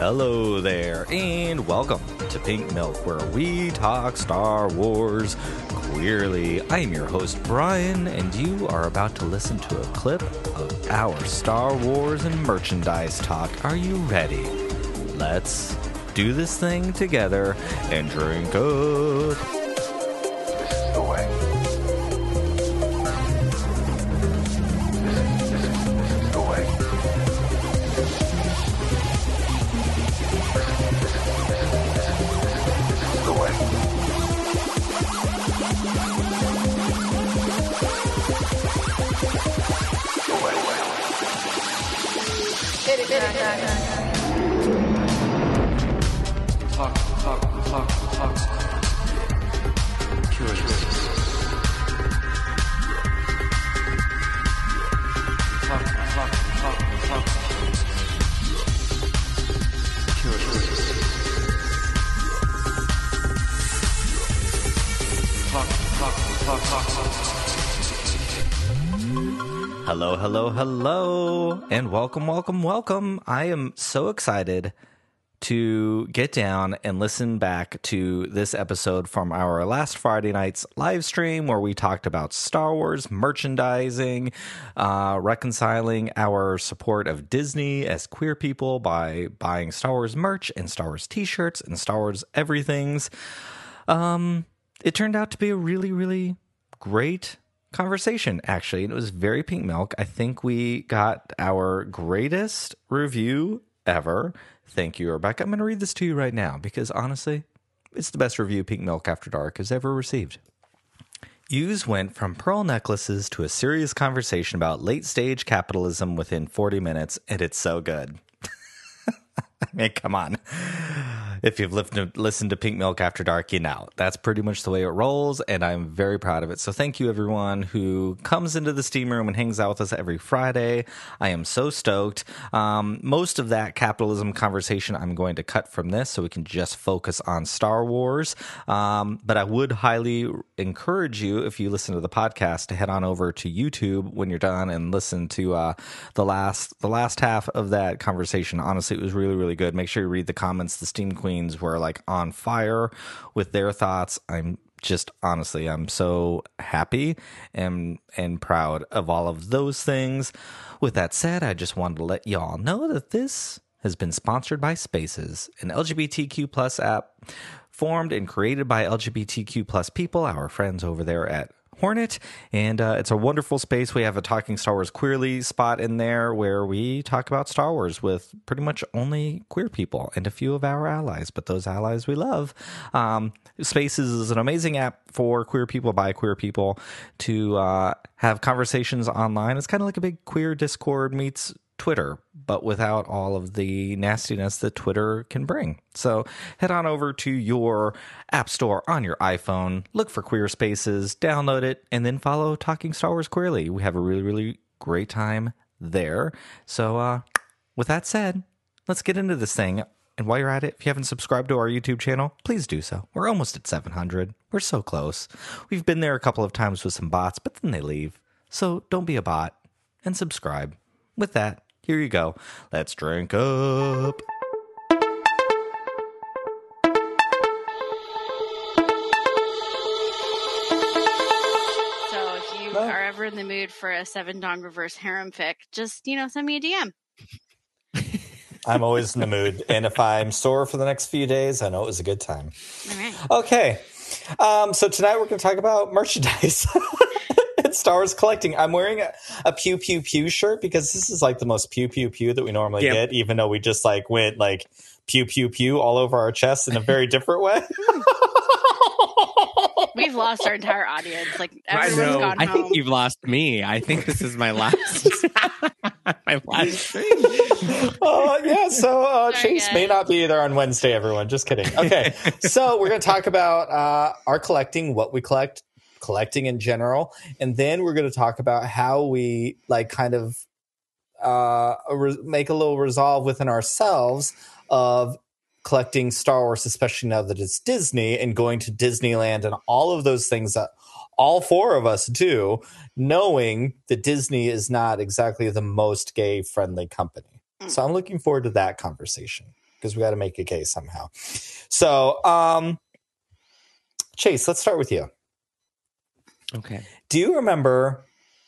Hello there, and welcome to Pink Milk, where we talk Star Wars queerly. I am your host, Brian, and you are about to listen to a clip of our Star Wars and merchandise talk. Are you ready? Let's do this thing together and drink up. And welcome, welcome, welcome. I am so excited to get down and listen back to this episode from our last Friday night's live stream where we talked about Star Wars merchandising, uh, reconciling our support of Disney as queer people by buying Star Wars merch and Star Wars t shirts and Star Wars everythings. Um, it turned out to be a really, really great conversation, actually. And it was very pink milk. I think we got our greatest review ever. Thank you, Rebecca. I'm going to read this to you right now because honestly, it's the best review Pink Milk After Dark has ever received. Yous went from pearl necklaces to a serious conversation about late stage capitalism within 40 minutes, and it's so good. I mean, come on. If you've listened to, listened to Pink Milk After Dark, you know. That's pretty much the way it rolls, and I'm very proud of it. So thank you, everyone who comes into the Steam Room and hangs out with us every Friday. I am so stoked. Um, most of that capitalism conversation I'm going to cut from this so we can just focus on Star Wars. Um, but I would highly encourage you, if you listen to the podcast, to head on over to YouTube when you're done and listen to uh, the last the last half of that conversation. Honestly, it was really really good. Make sure you read the comments. The Steam Queens were like on fire with their thoughts. I'm just honestly, I'm so happy and and proud of all of those things. With that said, I just wanted to let y'all know that this has been sponsored by Spaces, an LGBTQ plus app formed and created by LGBTQ plus people, our friends over there at Hornet, and uh, it's a wonderful space. We have a Talking Star Wars Queerly spot in there where we talk about Star Wars with pretty much only queer people and a few of our allies, but those allies we love. Um, Spaces is an amazing app for queer people by queer people to uh, have conversations online. It's kind of like a big queer Discord meets Twitter, but without all of the nastiness that Twitter can bring. So head on over to your app store on your iPhone, look for Queer Spaces, download it, and then follow Talking Star Wars Queerly. We have a really, really great time there. So, uh, with that said, let's get into this thing. And while you're at it, if you haven't subscribed to our YouTube channel, please do so. We're almost at 700. We're so close. We've been there a couple of times with some bots, but then they leave. So don't be a bot and subscribe. With that, here you go. Let's drink up. So if you are ever in the mood for a seven dong reverse harem fic, just you know send me a DM. I'm always in the mood. And if I'm sore for the next few days, I know it was a good time. All right. Okay. Um, so tonight we're going to talk about merchandise. and Star Wars collecting. I'm wearing a, a pew pew pew shirt because this is like the most pew pew pew that we normally Yep. get, even though we just like went like pew pew pew all over our chests in a very different way. We've lost our entire audience. Like I everyone's know. gone I home. think you've lost me. I think this is my last. my last stream. uh, yeah, so uh, Sorry, Chase may not be there on Wednesday, everyone. Just kidding. Okay, so we're going to talk about uh, our collecting, what we collect, collecting in general, and then we're going to talk about how we like kind of uh, re- make a little resolve within ourselves of collecting Star Wars, especially now that it's Disney and going to Disneyland and all of those things that all four of us do, knowing that Disney is not exactly the most gay friendly company. So I'm looking forward to that conversation because we got to make a case somehow. So, um, Chase, let's start with you. Okay. Do you remember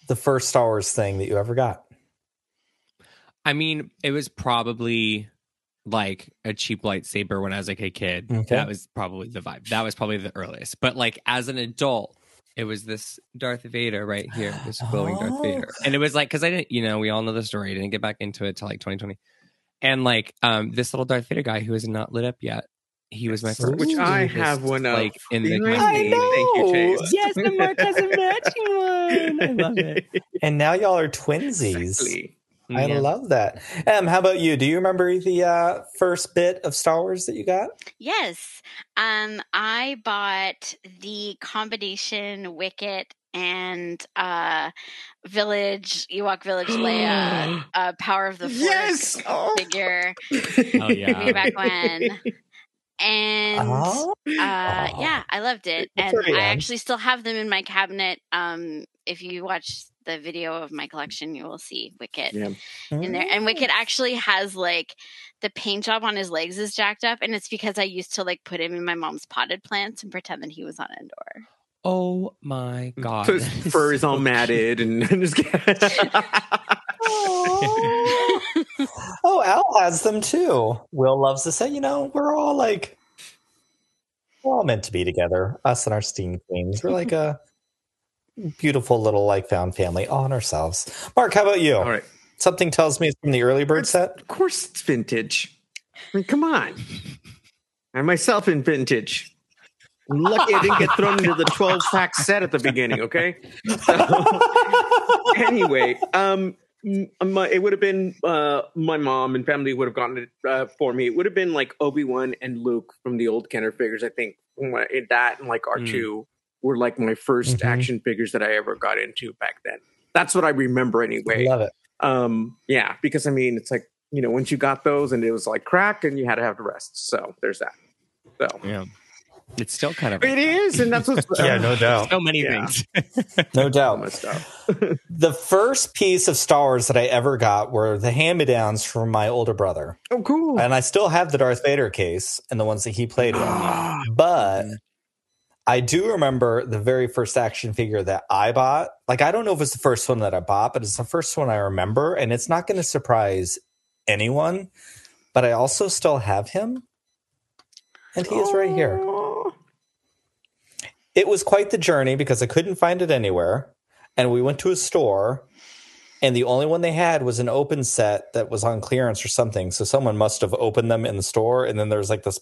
the first Star Wars thing that you ever got? I mean, it was probably like a cheap lightsaber when I was like a kid. Okay. That was probably the vibe. That was probably the earliest. But like as an adult, it was this Darth Vader right here, this glowing Oh. Darth Vader. And it was like because I didn't, you know, we all know the story. I didn't get back into it till like 2020. And like um this little Darth Vader guy who is not lit up yet. He was my first. Which I have one of. like in the Behind I know. Thank you, Chase. Yes, the Mark has a matching one. I love it. And now y'all are twinsies. Exactly. I Yeah. love that. Em, how about you? Do you remember the uh, first bit of Star Wars that you got? Yes. Um, I bought the combination Wicket and uh, Village Ewok Village Leia uh, Power of the Force Yes. Oh. figure Oh way yeah. back when. And Oh, uh, yeah, I loved it, Good and for you. I actually still have them in my cabinet. Um, if you watch the video of my collection, you will see Wicket Yeah. in there, and Wicket actually has like the paint job on his legs is jacked up, and it's because I used to like put him in my mom's potted plants and pretend that he was on Endor. Oh my god. So his fur is all matted and just oh, Al has them too. Will loves to say, you know, we're all like, we're all meant to be together. Us and our steam queens. We're like a beautiful little like found family all on ourselves. Mark, how about you? All right. Something tells me it's from the early bird set. Of course it's vintage. I mean, come on. And myself in vintage. I'm lucky I didn't get thrown into the 12 pack set at the beginning, okay? So, anyway, um, my, it would have been uh, my mom and family would have gotten it uh, for me. It would have been like Obi Wan and Luke from the old Kenner figures. I think that and like R two were like my 1st Mhm. action figures that I ever got into back then. That's what I remember anyway. Love it. Um, yeah, because I mean, it's like you know, once you got those and it was like crack, and you had to have the rest. So there's that. So Yeah. It's still kind of it is, and that's what's Yeah, no doubt. so many Yeah. things. No doubt. my stuff. The first piece of Star Wars that I ever got were the hand me downs from my older brother. Oh, cool. And I still have the Darth Vader case and the ones that he played with. But I do remember the very first action figure that I bought. Like, I don't know if it's the first one that I bought, but it's the first one I remember. And it's not going to surprise anyone. But I also still have him. And he is right here. Oh, It was quite the journey because I couldn't find it anywhere. And we went to a store, and the only one they had was an open set that was on clearance or something. So someone must have opened them in the store. And then there's like this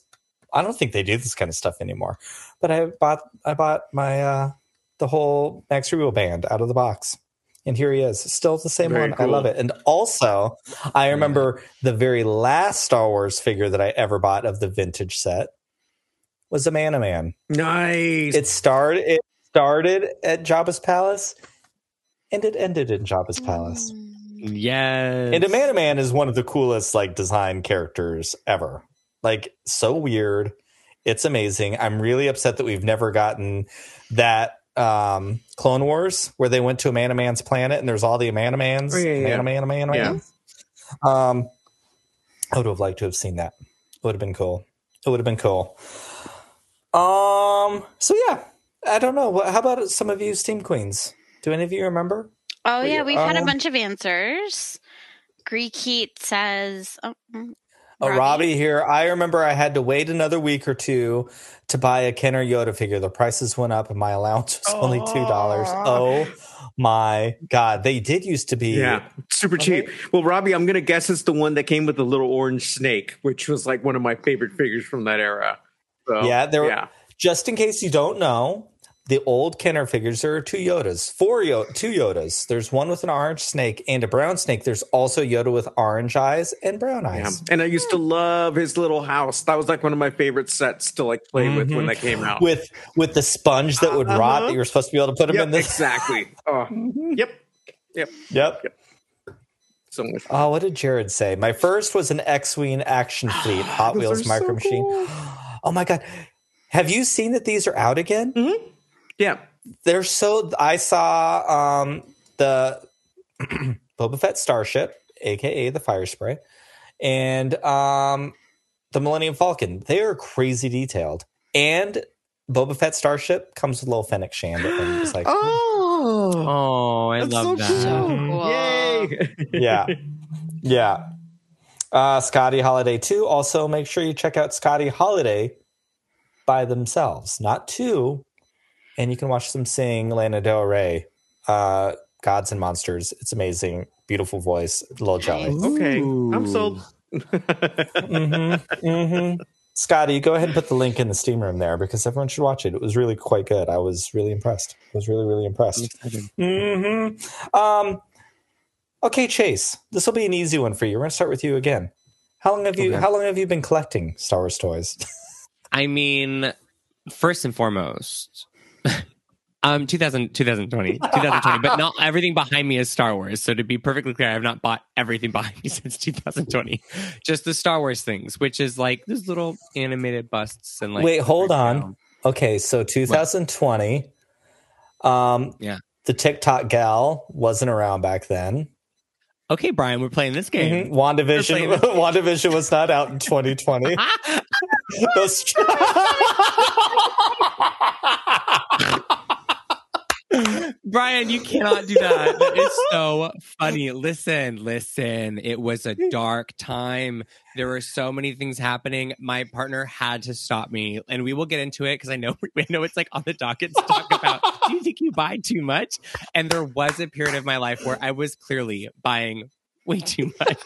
I don't think they do this kind of stuff anymore. But I bought I bought my uh the whole Max Rebo band out of the box. And here he is. Still the same Very one. I love it. And also, I remember the very last Star Wars figure that I ever bought of the vintage set was Amanaman. Nice. It started it started at Jabba's palace and it ended in Jabba's palace. Yes. And a Man Man is one of the coolest like design characters ever. Like so weird. It's amazing. I'm really upset that we've never gotten that um Clone Wars where they went to Amanaman's planet and there's all the Man Mans. Oh, yeah, yeah. Man Man Yeah. Um I would have liked to have seen that. It would have been cool. It would have been cool. Um so yeah. I don't know. How about some of you Steam Queens? Do any of you remember? Oh yeah, we've had a Um, bunch of answers. Greek Heat says, oh, mm, Oh, Robbie? Robbie here. I remember I had to wait another week or two to buy a Kenner Yoda figure. The prices went up and my allowance was only two dollars. Oh my god. They did used to be yeah, super Okay. cheap. Well, Robbie, I'm gonna guess it's the one that came with the little orange snake, which was like one of my favorite figures from that era. So, Yeah, there were- yeah. just in case you don't know, the old Kenner figures there are two Yodas. Four Yo- two Yodas. There's one with an orange snake and a brown snake. There's also Yoda with orange eyes and brown Yeah. eyes. And I used to love his little house. That was like one of my favorite sets to like play with when Mhm. that came out. With with the sponge that would rot Uh-huh. that you were supposed to be able to put them Yep, in this. exactly. Oh, yep. Yep. yep so much. Oh, what did Jared say? My first was an X-wing action fleet Hot Wheels are so micro machine. cool. Oh my god. Have you seen that these are out again? Yeah. They're so I saw um the Boba Fett starship, aka the Firespray, and um the Millennium Falcon. They are crazy detailed. And Boba Fett starship comes with a little Fennec Shand. And it's like, Oh, Oh, I That's love so that. So cool. yay! yeah. Yeah. Uh, Scotty Holiday 2. Also, make sure you check out Scotty Holiday by themselves, not two. And you can watch them sing Lana Del Rey, uh, Gods and Monsters. It's amazing. Beautiful voice. A little jelly. Nice. okay, I'm Ooh. sold. Mm-hmm. Mm-hmm. Scotty, go ahead and put the link in the Steam room there because everyone should watch it. It was really quite good. I was really impressed. I was really, really impressed. excited. hmm Um, okay, Chase. This will be an easy one for you. We're gonna start with you again. How long have you Okay. How long have you been collecting Star Wars toys? I mean, first and foremost, um, 2000, 2020, 2020, but not everything behind me is Star Wars. So to be perfectly clear, I have not bought everything behind me since 2020. Just the Star Wars things, which is like these little animated busts and like. Wait, hold on. Okay, so 2020. Um, Yeah. The TikTok gal wasn't around back then. Okay, Brian, we're playing this game. Mhm. WandaVision. We're playing- WandaVision was not out in 2020. Those- Brian, you cannot do that. That is so funny. Listen, listen. It was a dark time. There were so many things happening. My partner had to stop me, and we will get into it because I know I know it's like on the docket to talk about. do you think you buy too much? And there was a period of my life where I was clearly buying way too much.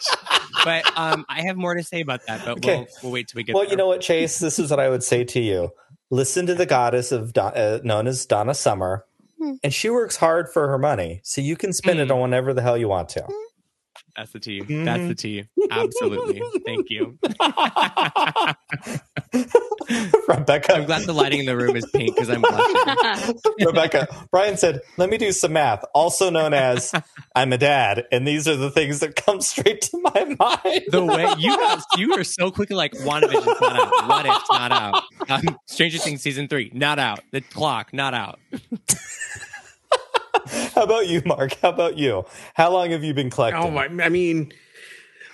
but um, I have more to say about that. But Okay. we'll we'll wait till we get. well, there. you know what, Chase? This is what I would say to you. Listen to the goddess of Don, uh, known as Donna Summer. And she works hard for her money, so you can spend it Hmm. on whatever the hell you want to. That's the tea. Mhm. That's the tea. Absolutely. Thank you. Rebecca, I'm glad the lighting in the room is pink because I'm blushing. Rebecca, Brian said, "Let me do some math." Also known as "I'm a dad," and these are the things that come straight to my mind. The way you got, you were so quickly like WandaVision's not out. What if's not out? Um, Stranger Things season three not out. The clock not out. How about you, Mark? How about you? How long have you been collecting? Oh my! I mean,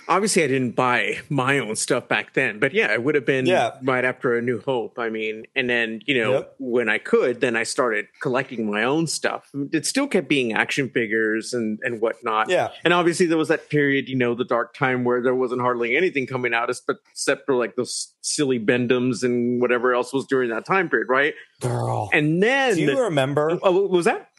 obviously, I didn't buy my own stuff back then, but yeah, it would have been Yeah. right after A New Hope. I mean, and then you know Yep. when I could, then I started collecting my own stuff. It still kept being action figures and and whatnot. Yeah. and obviously there was that period, you know, the dark time where there wasn't hardly anything coming out, except for like those silly Bend-Ems and whatever else was during that time period, right? girl. And then, do you remember? oh, was that?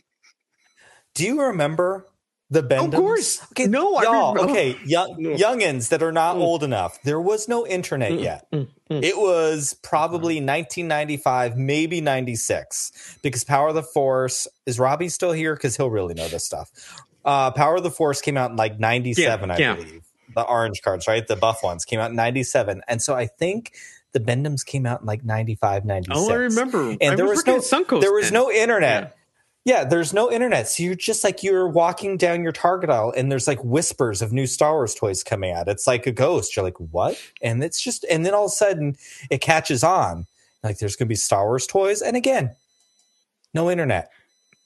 Do you remember the Bend-Ems? Of course. Okay, No, I y'all. remember- okay, young, youngins that are not Mm. old enough. There was no internet Mm, yet. mm, mm. It was probably 1995, maybe 96, because Power of the Force is Robbie still here? Because he'll really know this stuff. Uh, Power of the Force came out in like 97, Yeah, I yeah. believe. The orange cards, right? The buff ones came out in 97. And so I think the Bend-Ems came out in like 95, 96. Oh, I remember. And I there was working no Suncoast there was then. no internet. Yeah. There's no internet. So you're just like you're walking down your Target aisle and there's like whispers of new Star Wars toys coming out. It's like a ghost. You're like, what? And it's just and then all of a sudden it catches on. Like there's gonna be Star Wars toys. And again, no internet.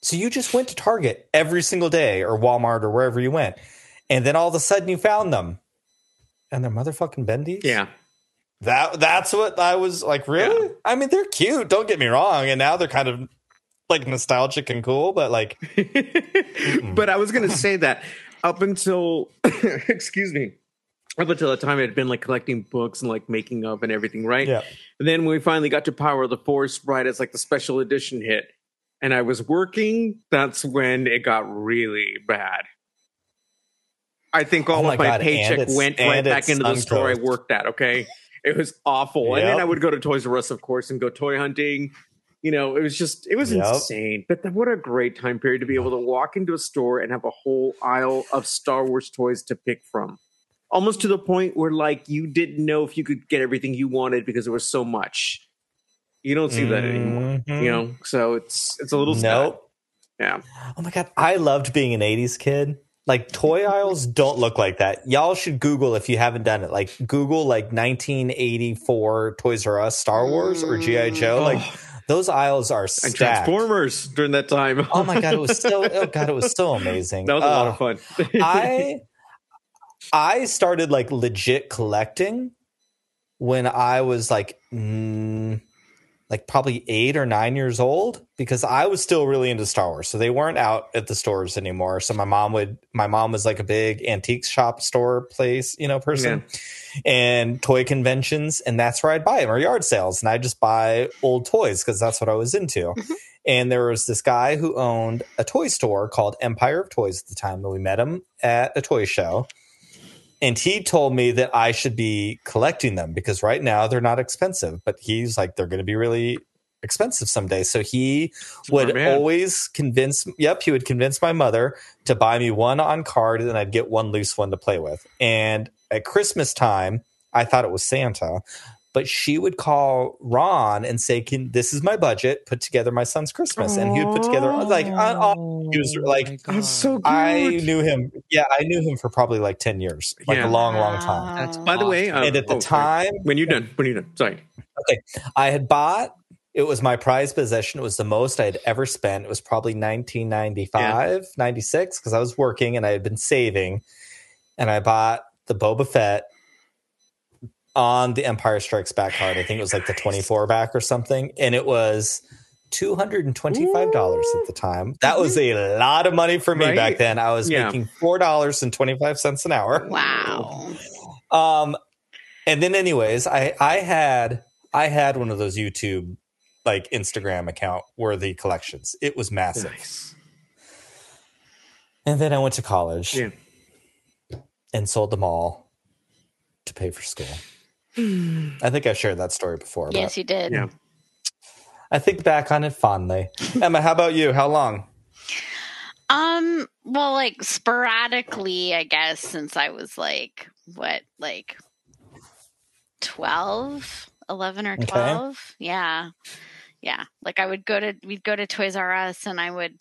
So you just went to Target every single day or Walmart or wherever you went. And then all of a sudden you found them. And they're motherfucking bendies. Yeah. That that's what I was like, really? I mean, they're cute, don't get me wrong. And now they're kind of like nostalgic and cool, but like but I was going to say that up until, excuse me, up until the time I had been like collecting books and like making up and everything, right? yeah. And then when we finally got to Power of the Force, right, as like the special edition hit, and I was working, that's when it got really bad. I think all Oh my of my God, paycheck went right back into the store I worked at. Okay, it was awful. And then I would go to Toys R Us, of course, and go toy hunting. You know, it was just it was Yep. insane. But then what a great time period to be able to walk into a store and have a whole aisle of Star Wars toys to pick from. Almost to the point where like you didn't know if you could get everything you wanted because there was so much. You don't see that anymore. You mm-hmm. know, so it's it's a little sad. Nope. Yeah. Oh my god, I loved being an '80s kid. like toy aisles don't look like that. Y'all should Google if you haven't done it. Like Google like 1984 Toys R Us Star Wars or GI Joe. Like those aisles are and. Transformers during that time. Oh my god, it was so oh god, it was so amazing. that was a lot Uh, of fun. I I started like legit collecting when I was like mm, like probably eight or nine years old because I was still really into Star Wars. So they weren't out at the stores anymore. So my mom would my mom was like a big antique shop store place, you know, person. And toy conventions, and that's where I'd buy them or yard sales. And I just buy old toys because that's what I was into. Mm-hmm. And there was this guy who owned a toy store called Empire of Toys at the time, and we met him at a toy show. And he told me that I should be collecting them because right now they're not expensive, but he's like, they're going to be really expensive someday. So he would always convince, yep, he would convince my mother to buy me one on card and then I'd get one loose one to play with. And at Christmas time, I thought it was Santa, but she would call Ron and say, "Can this is my budget? Put together my son's Christmas." And he would put together like I, I, he was like, my God. That's so good. I knew him. Yeah, I knew him for probably like ten years, like Yeah. a long, long time. That's By the way, um, and at the oh, sorry. time, when you're done, when you're done, sorry. Okay, I had bought. It was my prized possession. It was the most I had ever spent. It was probably 1995, 96, because I was working and I had been saving. And I bought the Boba Fett on the Empire Strikes Back card. I think it was like the 24 back or something. And it was $225 at the time. That was a lot of money for me Right? back then. I was Yeah. making $4.25 an hour. Wow. Um, and then anyways, I I had I had one of those YouTube like Instagram account worthy collections. It was massive. Nice. And then I went to college Yeah. And sold them all to pay for school. I think I've shared that story before. Yes, you did. Yeah. I think back on it fondly. Emma, how about you? How long? Um, well, like sporadically, I guess, since I was like, what, like 12, 11 or Okay. 12. Yeah. Yeah. Like I would go to, we'd go to Toys R Us and I would,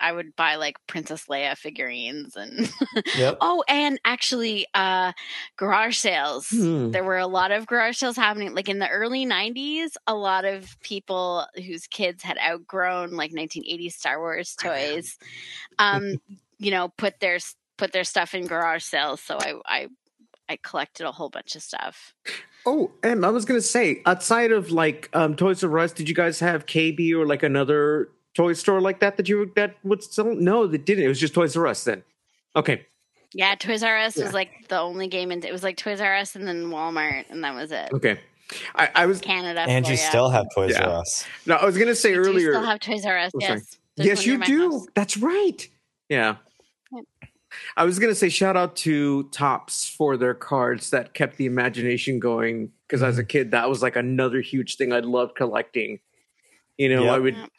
I would buy like Princess Leia figurines and, Yep. oh, and actually, uh, garage sales. Hmm. There were a lot of garage sales happening. Like in the early 90s, a lot of people whose kids had outgrown like 1980s Star Wars toys, um, you know, put their put their stuff in garage sales. So I I I collected a whole bunch of stuff. Oh, and I was gonna say, outside of like um, Toys R Us, did you guys have KB or like another toy store like that that you that would sell? No, that didn't. It was just Toys R Us then. Okay, Yeah, Toys R Us Yeah. was like the only game, and it was like Toys R Us and then Walmart, and that was it. okay. I, I was Canada, And you still have Toys Yeah. R Us. no, I was gonna say We do earlier. still have Toys R Us. Oh, yes, yes, you do. house. That's right. Yeah. Yep. I was gonna say shout out to Topps for their cards that kept the imagination going. Because as a Mm-hmm. kid, that was like another huge thing I loved collecting. You know, Yep. I would. Yep.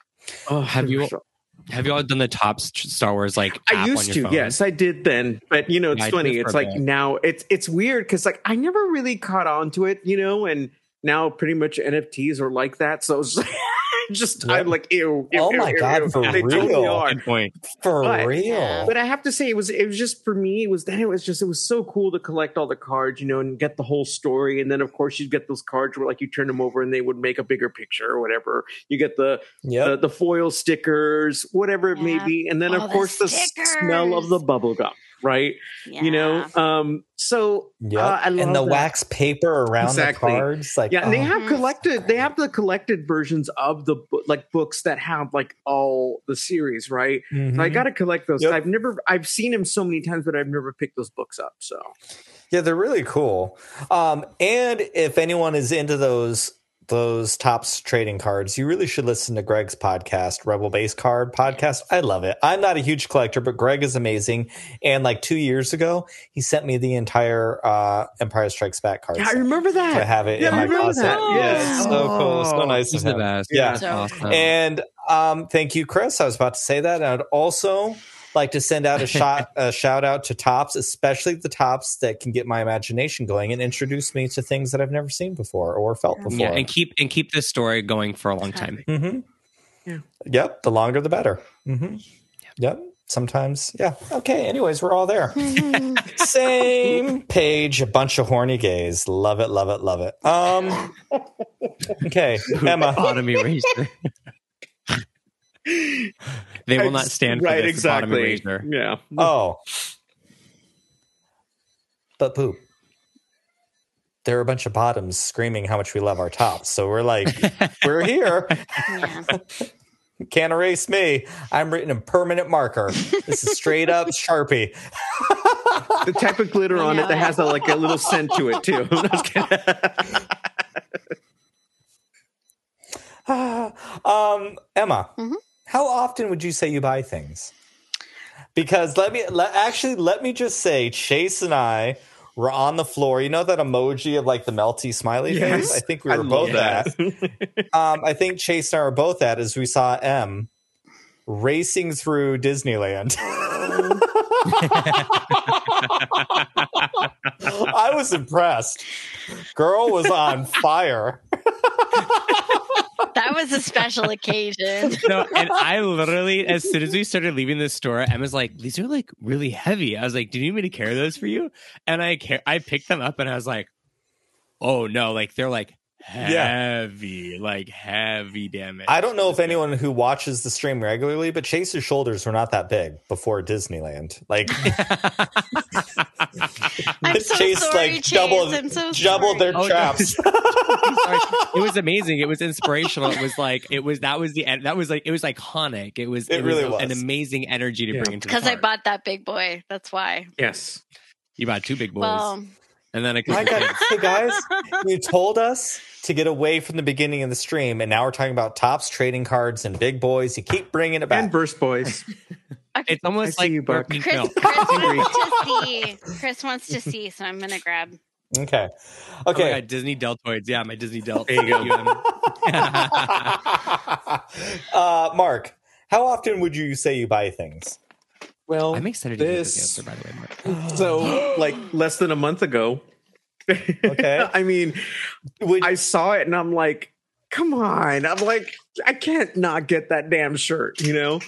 Oh, Have you- so- Have you all done the top Star Wars like app I used to, phone? yes, I did then. But you know, it's did funny. It's like bit. now it's it's weird because like I never really caught on to it, you know, and now pretty much NFTs are like that. So it's just Yep. I'm like, ew. ew, Oh ew, my ew, God, ew. for They totally real? are. Point. For But- real. But I have to say, it was it was just for me. It was then it was just it was so cool to collect all the cards, you know, and get the whole story. And then of course you get those cards where like you turn them over and they would make a bigger picture or whatever. You get the Yep. the, the foil stickers, whatever it may be, and then Oh, of course the smell of the stickers. bubble gum, right? You know, um, so yeah, uh, and the that. wax paper around Exactly. the cards. Like Yeah, and they oh. have Mhm. collected. They have the collected versions of the like books that have like all the series, right? So I Mhm. got to collect those. Yep. I've never, I've seen them so many times, but I've never picked those books up. So Yeah, they're really cool. Um, and if anyone is into those those Topps trading cards, you really should listen to Greg's podcast, Rebel Base Card podcast. I love it. I'm not a huge collector, but Greg is amazing. And like two years ago, he sent me the entire uh, Empire Strikes Back card. yeah, I remember that. So I have it Yeah, in I my closet. that. Yeah, it's so cool. So Oh. nice He's of the him. best. Yeah. So Awesome. And um, thank you, Chris. I was about to say that. I would also like to send out a shot, a shout out to tops, especially the tops that can get my imagination going and introduce me to things that I've never seen before or felt before. yeah, and keep and keep this story going for a long time. hmm Yeah. Yep. The longer, the better. hmm Yep. sometimes. Yeah. Okay. Anyways, we're all there. Same page, a bunch of horny gays. Love it, love it, love it. Um Okay, Emma. Bottom eraser. They will not stand for right, this. the Bottom exactly. eraser. Yeah. Oh. But poop. There are a bunch of bottoms screaming how much we love our tops. So we're like, we're here. Can't erase me. I'm written in permanent marker. This is straight up Sharpie. The type of glitter on it that has a, like a little scent to it too. I'm just kidding. um, Emma, Mhm. How often would you say you buy things? Because let me let, actually let me just say, Chase and I were on the floor. You know that emoji of like the melty smiley face. I think we were love both at. Um, I think Chase and I were both at as we saw M racing through Disneyland. I was impressed. Girl was on fire. That was a special occasion. No, and I literally, as soon as we started leaving the store, Emma's like, "These are like really heavy." I was like, "Do you need me to carry those for you?" And I care. I picked them up, and I was like, "Oh no!" Like they're like heavy, like heavy. Damn it! I don't know if anyone who watches the stream regularly, but Chase's shoulders were not that big before Disneyland. Like I'm so Chase sorry, like Chase. doubled I'm so doubled sorry. their Oh, traps. I'm it was amazing. It was inspirational. It was like it was that was the en- that was like it was iconic. It was It really an was. amazing energy to Yeah. bring into Because I bought that big boy. That's why. yes. you bought two big boys Well, and then a My couple God, hey guys, you told us to get away from the beginning of the stream, and now we're talking about tops, trading cards, and big boys. You keep bringing it back. And burst boys. okay. It's I almost see like you, Buck. pink Chris, milk. Chris wants to see. Chris wants to see, so I'm gonna grab. Okay, Oh my okay. God, Disney Deltoids. Yeah, my Disney Delt. There you go. uh, Mark, how often would you say you buy things? Well, I'm excited to hear this. this answer. By the way, Mark. So, like less than a month ago. Okay. I mean, Would I saw it and I'm like, come on. I'm like, I can't not get that damn shirt, you know?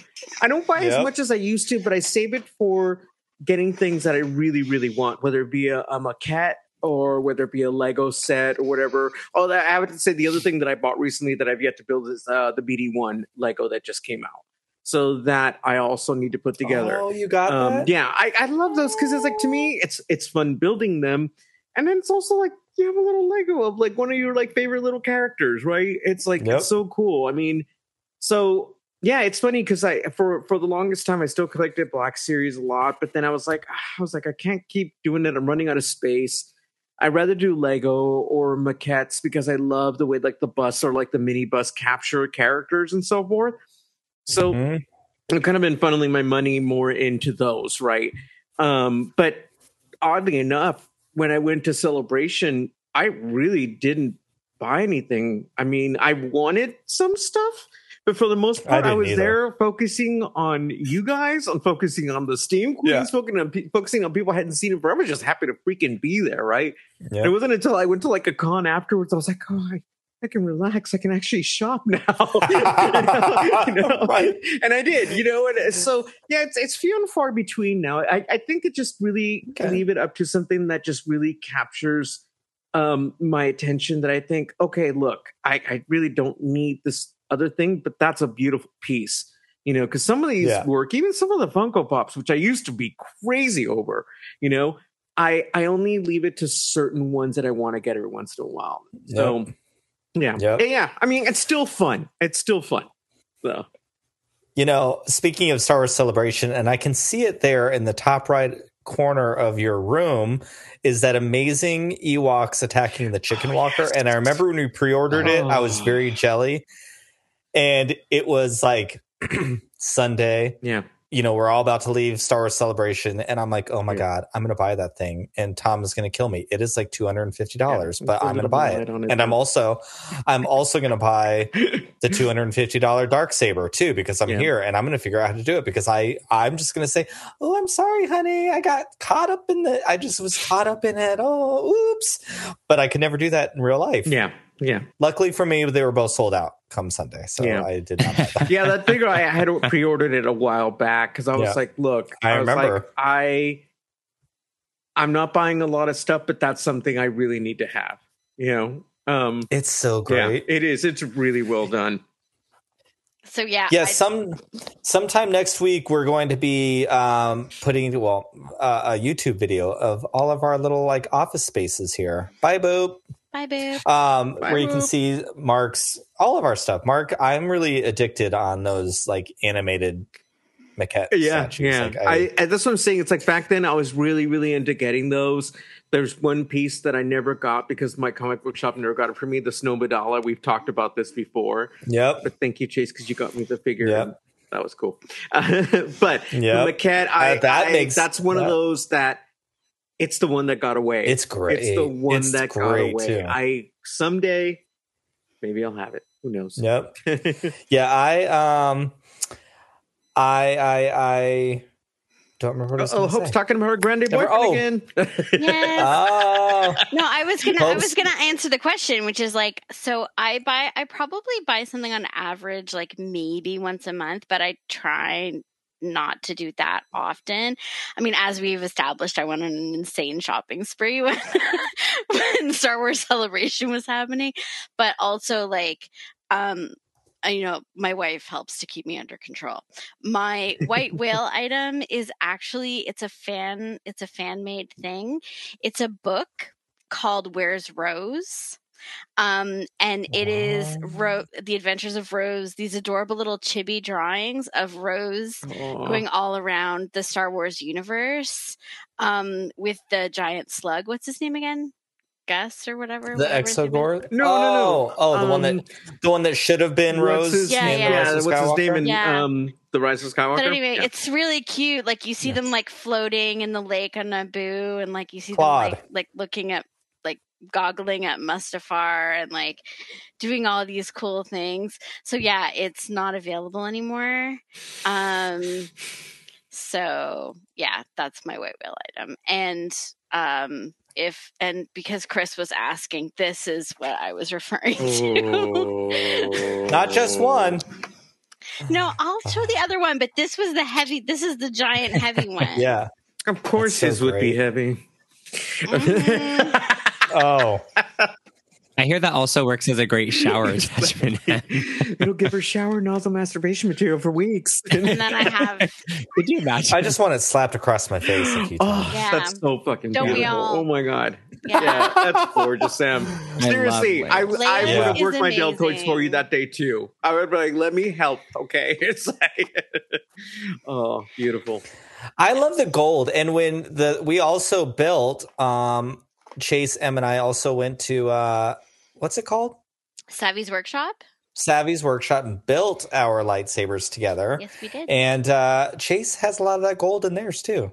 I don't buy Yep. as much as I used to, but I save it for getting things that I really, really want, whether it be a, um, a cat or whether it be a Lego set or whatever. Oh, that, I would say the other thing that I bought recently that I've yet to build is uh, the BD1 Lego that just came out. So that I also need to put together. Oh, you got Um, that? yeah, I, I love those because it's like to me, it's it's fun building them, and then it's also like you have a little Lego of like one of your like favorite little characters, right? It's like Yep. it's so cool. I mean, so yeah, it's funny because I for for the longest time I still collected Black Series a lot, but then I was like, ah, I was like, I can't keep doing it. I'm running out of space. I'd rather do Lego or maquettes because I love the way like the bus or like the mini bus capture characters and so forth. So Mhm. I've kind of been funneling my money more into those, right? Um, but oddly enough, when I went to Celebration, I really didn't buy anything. I mean, I wanted some stuff, but for the most part, I, didn't was either. there focusing on you guys, on focusing on the Steam Queens, Yeah. focusing on pe- focusing on people I hadn't seen in forever. I was just happy to freaking be there, right? Yeah. It wasn't until I went to like a con afterwards, I was like, oh, I, I can relax. I can actually shop now. you know? Right. And I did, you know. And so, yeah, it's it's few and far between now. I, I think it just really Okay. leave it up to something that just really captures um, my attention. That I think, okay, look, I, I really don't need this other thing, but that's a beautiful piece. You know, because some of these Yeah. work, even some of the Funko Pops, which I used to be crazy over, you know, I I only leave it to certain ones that I want to get every once in a while. So yeah. Yep. yeah. I mean, it's still fun. It's still fun. So You know, speaking of Star Wars Celebration, and I can see it there in the top right corner of your room, is that amazing Ewoks attacking the chicken oh, walker. And I remember when we pre ordered it, I was Oh. very jelly. And it was like Sunday, yeah, you know, we're all about to leave Star Wars Celebration. And I'm like, oh my Yeah. God, I'm going to buy that thing. And Tom is going to kill me. It is like $250, Yeah, but I'm going to buy it. And I'm also, I'm also going to buy the $250 dark saber too because i'm Yeah. here and i'm going to figure out how to do it because i i'm just going to say oh i'm sorry honey i got caught up in the i just was caught up in it oh oops but i could never do that in real life yeah, Yeah. Luckily for me, they were both sold out come Sunday, so Yeah. I did not buy that. yeah, that figure I had pre-ordered it a while back because I was Yeah. like, look, I was remember. like, I I'm not buying a lot of stuff, but that's something I really need to have. You know, um, It's so yeah, great. it is. It's really well done. So yeah, Yeah, I- some sometime next week we're going to be um, putting well uh, a YouTube video of all of our little like office spaces here. Bye, boop. Bye, boob. Um, Bye, where you can see Mark's all of our stuff. Mark, I'm really addicted on those like animated maquette Yeah, statues. yeah. Like, I, and that's what I'm saying. It's like back then I was really, really into getting those. There's one piece that I never got because my comic book shop never got it for me. The Snow Madala. We've talked about this before. yep. But thank you, Chase, because you got me the figure. Yep. That was cool. but Yep. the maquette, I, Uh, that I- makes- that's one yeah. of those that it's the one that got away. It's great. It's the one It's that got away. too. I someday maybe I'll have it. Who knows? Yep. Yeah, I um I I I don't remember what I was oh, Hope's say. talking about her grande Never- boyfriend oh. again. Yes. Oh, No, I was gonna I was gonna answer the question, which is like, so I buy I probably buy something on average like maybe once a month, but I try not to do that often. I mean, as we've established, I went on an insane shopping spree when when Star Wars Celebration was happening, but also like um uh, you know, my wife helps to keep me under control. My white whale item is actually it's a fan it's a fan made thing. It's a book called Where's Rose? Um, and it is Ro- the Adventures of Rose. These adorable little chibi drawings of Rose Aw. going all around the Star Wars universe. Um, with the giant slug. What's his name again? Gus or whatever. the whatever his name is. Exogorth? No, no, no. Oh, oh, the one Um, that the one that should have been Rose. his- Yeah, yeah. Yeah, of what's his name in Yeah. um, the Rise of Skywalker? But anyway, Yeah. it's really cute. Like you see Yeah. them like floating in the lake on Naboo, and like you see Claude. them like like looking at like goggling at Mustafar and like doing all these cool things. So yeah, it's not available anymore. Um, so yeah, that's my white whale item, and um. If and because Chris was asking, this is what I was referring to. Not just one. No, I'll show the other one, but this was the heavy. This is the giant heavy one. Yeah. Of course, That's so his would be great. heavy. Mhm. Oh, I hear that also works as a great shower attachment. It'll give her shower nozzle masturbation material for weeks. and then I have. Could you imagine? I just want it slapped across my face a few times. Oh, Yeah. that's so fucking Don't we beautiful. all? Oh my god. Yeah. Yeah, that's gorgeous, Sam. Seriously, I, whales. I would have is worked my deltoids for you that day too. I would be like, let me help. Okay. It's like, oh, beautiful. I love the gold, and when the we also built, um, Chase M and I also went to uh, what's it called? Savi's workshop. Savi's workshop and built our lightsabers together. Yes, we did. And uh, Chase has a lot of that gold in theirs too.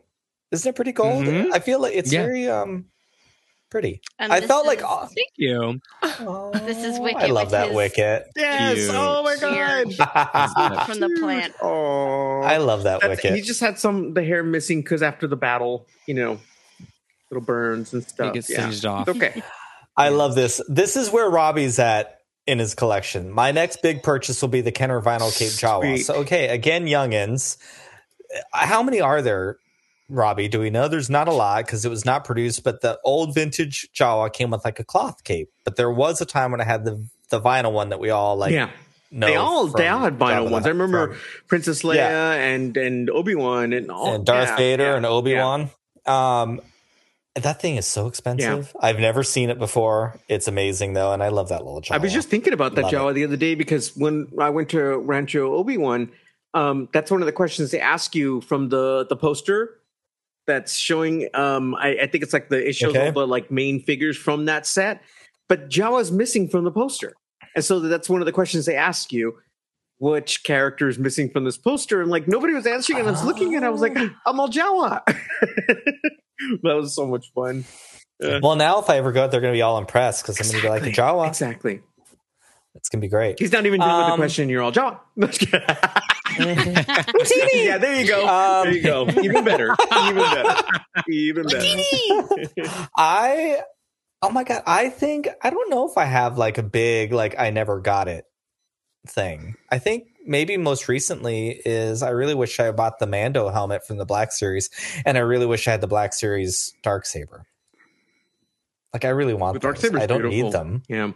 Isn't it pretty gold? Mhm. I feel like it's Yeah. very um pretty. And I this felt like oh, Thank you. Oh, This is wicked. I love that Wicket. Yes. Cute. Oh my god. I from the plant. Oh, I love that That's- Wicket. He just had some the hair missing because after the battle, you know, little burns and He stuff. gets yeah. singed off. Okay. I love this. This is where Robbie's at in his collection. My next big purchase will be the Kenner vinyl Cape Jawa. So okay, again, youngins. How many are there, Robbie? Do we know? There's not a lot because it was not produced, but the old vintage Jawa came with like a cloth cape. But there was a time when I had the the vinyl one that we all like. yeah. know They all from they all had Jabba vinyl ones. I remember from- Princess Leia Yeah. and and Obi Wan and all and Darth yeah, Vader yeah, and Obi Wan. Um, that thing is so expensive. Yeah. I've never seen it before. It's amazing though, and I love that little Jawa. I was just thinking about that Love Jawa the other day because when I went to Rancho Obi Wan, um, that's one of the questions they ask you from the the poster that's showing. Um, I, I think it's like the it shows Okay. all the like main figures from that set, but Jawa's missing from the poster, and so that's one of the questions they ask you. Which character is missing from this poster? And like nobody was answering, and I was looking, and I was like, "I'm all Jawa." that was so much fun. well, now if I ever go, they're going to be all impressed because I'm going to be like the Exactly. Jawa. Exactly. It's going to be great. He's not even done with the Um, question. You're all Jawa. yeah, there you go. Um, there you go. Even better. Even better. Even better. I Oh my god, I think I don't know if I have like a big like I never got it thing. I think maybe most recently is I really wish I bought the Mando helmet from the Black Series, and I really wish I had the Black Series Dark Saber. Like I really want The Dark saber. I don't beautiful. need them. Yeah.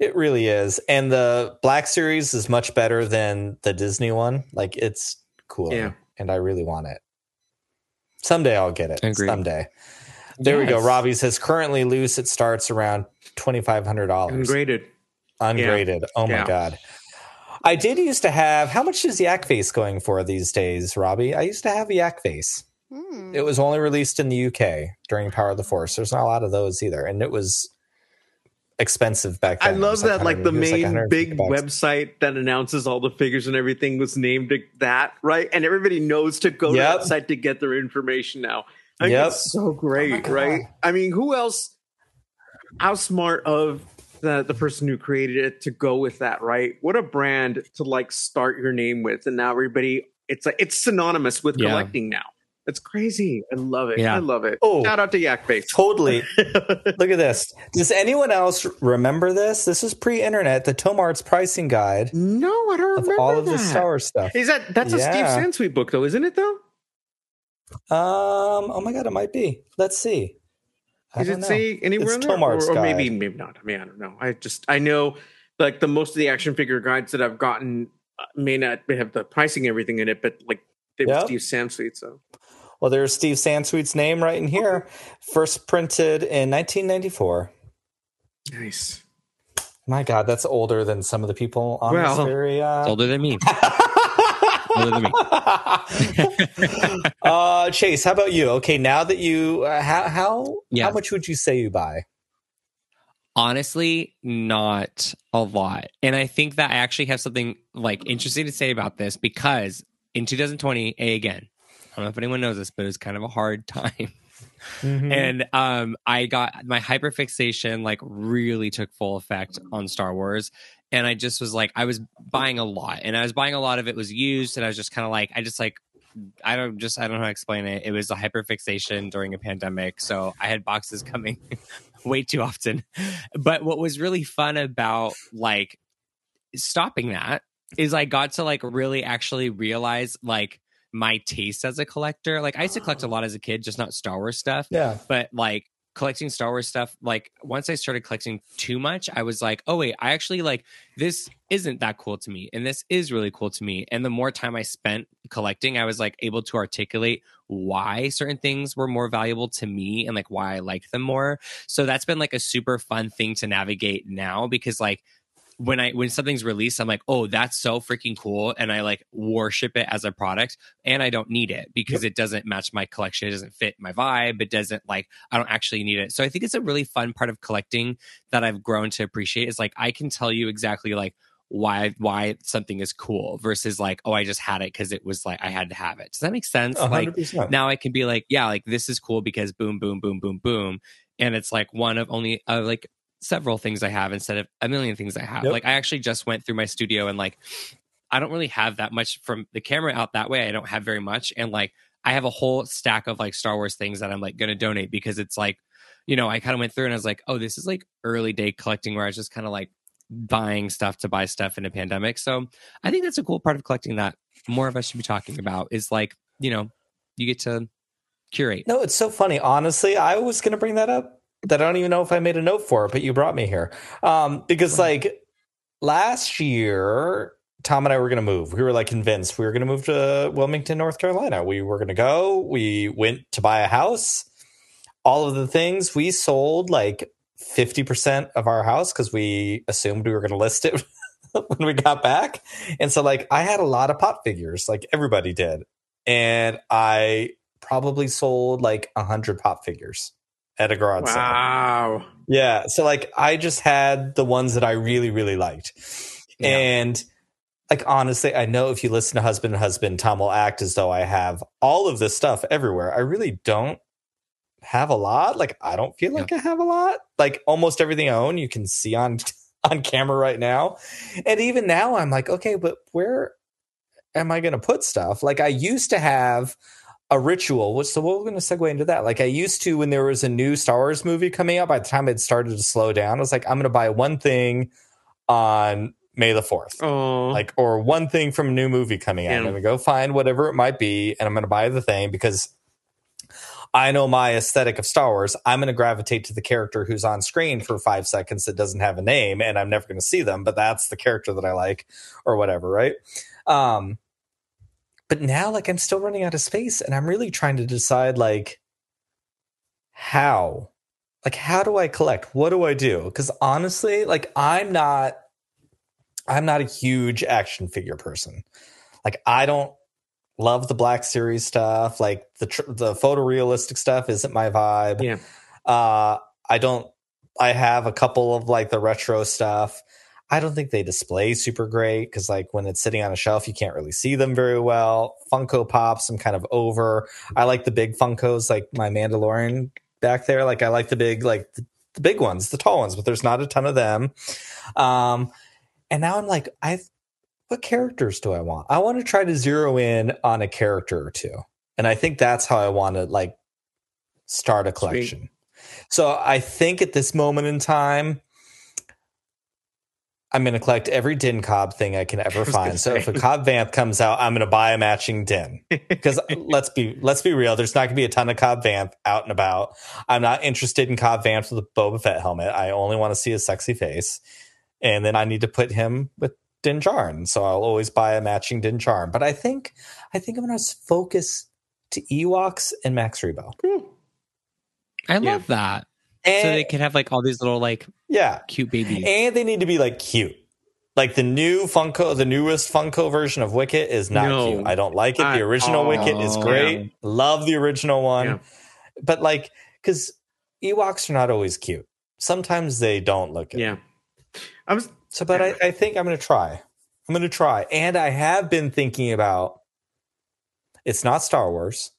It really is, and the Black Series is much better than the Disney one. Like it's cool. Yeah. and I really want it. Someday I'll get it. Agreed. Someday. There we go. Robbie says currently loose. It starts around twenty five hundred dollars. Ungraded. Ungraded. Oh my Yeah. god. I did used to have. How much is Yak Face going for these days, Robbie? I used to have a Yak Face. Hmm. It was only released in the UK during Power of the Force. There's not a lot of those either, and it was expensive back then. I love was that, like the it was like main big bucks. website that announces all the figures and everything was named that, right? And everybody knows to go Yep. to that site to get their information now. I think Yep. it's so great, God. right? I mean, who else? How smart of the the person who created it to go with that, right? What a brand to like start your name with, and now everybody it's like it's synonymous with Yeah. collecting now. It's crazy. I love it. Yeah. I love it. Oh. Shout out to Yak Face. Totally. Look at this. Does anyone else remember this? This is pre-internet. The Tomart's pricing guide no, I don't of remember all of that. the Star Wars stuff. Is that that's a Steve Yeah. Sansweet book though, isn't it though? Um. Oh my god, it might be. Let's see. I Does don't it know. say anywhere It's in there? Tomart's or, or guide. maybe maybe not. I mean, I don't know. I just I know like the most of the action figure guides that I've gotten uh, may not may have the pricing and everything in it, but like they Yep. Steve Sansweet, so Well, there's Steve Sansweet's name right in here. First printed in 1994. nice. My God, that's older than some of the people on Well, this very. Uh... It's older than me. older than me. uh, Chase, how about you? Okay, now that you, uh, how how Yeah. how much would you say you buy? Honestly, not a lot. And I think that I actually have something like interesting to say about this because in 2020, a again, I don't know if anyone knows this, but it was kind of a hard time. Mm-hmm. And um I got my hyperfixation like really took full effect on Star Wars. And I just was like, I was buying a lot. And I was buying a lot of it was used, and I was just kind of like, I just like I don't just I don't know how to explain it. It was a hyperfixation during a pandemic. So I had boxes coming way too often. But what was really fun about like stopping that is I got to like really actually realize like my taste as a collector. Like I used to collect a oh. lot as a kid, just not Star Wars stuff. yeah, But like collecting Star Wars stuff, like once I started collecting too much, I was like, oh wait, I actually like this isn't that cool to me. And this is really cool to me. And the more time I spent collecting, I was like able to articulate why certain things were more valuable to me and like why I liked them more. So that's been like a super fun thing to navigate now because like when I when something's released, I'm like, oh, that's so freaking cool, and I like worship it as a product, and I don't need it because it doesn't match my collection, it doesn't fit my vibe, it doesn't like I don't actually need it. So I think it's a really fun part of collecting that I've grown to appreciate. Is like I can tell you exactly like why why something is cool versus like oh I just had it because it was like I had to have it. Does that make sense? Like hundred percent. now I can be like, yeah, like this is cool because boom, boom, boom, boom, boom. And it's like one of only uh, like several things I have instead of a million things I have. Yep. Like I actually just went through my studio and like I don't really have that much from the camera out that way. I don't have very much. And like I have a whole stack of like Star Wars things that I'm like gonna donate because it's like, you know, I kind of went through and I was like, oh, this is like early day collecting where I was just kind of like buying stuff to buy stuff in a pandemic. So I think that's a cool part of collecting that more of us should be talking about is like, you know, you get to curate. No, it's so funny. Honestly, I was going to bring that up. That I don't even know if I made a note for it, but you brought me here um, because, like, last year, Tom and I were going to move. We were like convinced we were going to move to Wilmington, North Carolina. We were going to go. We went to buy a house. All of the things we sold, like fifty percent of our house, because we assumed we were going to list it when we got back. And so, like, I had a lot of pot figures, like everybody did, and I probably sold like a hundred pop figures at a garage sale. Wow. Yeah. So like I just had the ones that I really, really liked. Yeah. And like honestly, I know if you listen to Husband and Husband, Tom will act as though I have all of this stuff everywhere. I really don't have a lot. Like I don't feel like I have a lot. Like almost everything I own, you can see on on camera right now. And even now I'm like, okay, but where am I gonna put stuff? Like I used to have a ritual. Which so we're going to segue into that. Like I used to when there was a new Star Wars movie coming out. By the time it started to slow down, I was like, I'm going to buy one thing on May the fourth, like or one thing from a new movie coming out. Yeah. I'm going to go find whatever it might be, and I'm going to buy the thing because I know my aesthetic of Star Wars. I'm going to gravitate to the character who's on screen for five seconds that doesn't have a name, and I'm never going to see them, but that's the character that I like, or whatever, right? Um, but now, like, I'm still running out of space, and I'm really trying to decide, like, how, like, how do I collect? What do I do? Because honestly, like, I'm not, I'm not a huge action figure person. Like, I don't love the Black Series stuff. Like the tr- the photorealistic stuff isn't my vibe. Yeah. Uh, I don't. I have a couple of like the retro stuff. I don't think they display super great because like when it's sitting on a shelf, you can't really see them very well. Funko Pops, I'm kind of over. I like the big Funkos, like my Mandalorian back there. Like I like the big, like the, the big ones, the tall ones, but there's not a ton of them. Um, and now I'm like, I what characters do I want? I want to try to zero in on a character or two. And I think that's how I want to like start a collection. So I think at this moment in time, I'm going to collect every Din Cobb thing I can ever was gonna find. So if a say. Cobb Vanth comes out, I'm going to buy a matching Din. Because uh, let's be let's be real, there's not going to be a ton of Cobb Vanth out and about. I'm not interested in Cobb Vanths with a Boba Fett helmet. I only want to see his sexy face, and then I need to put him with Din Djarin. So I'll always buy a matching Din Djarin. But I think I think I'm going to focus to Ewoks and Max Rebo. Hmm. I Yeah. love that. And, so they can have like all these little like yeah, cute babies. and they need to be like cute. Like the new Funko, the newest Funko version of Wicket is not No. cute. I don't like it. The original Wicket is yeah. great. Love the original one. Yeah. But like, because Ewoks are not always cute. Sometimes they don't look good. yeah. I was So, but I, I think I'm going to try. I'm going to try. And I have been thinking about it's not Star Wars,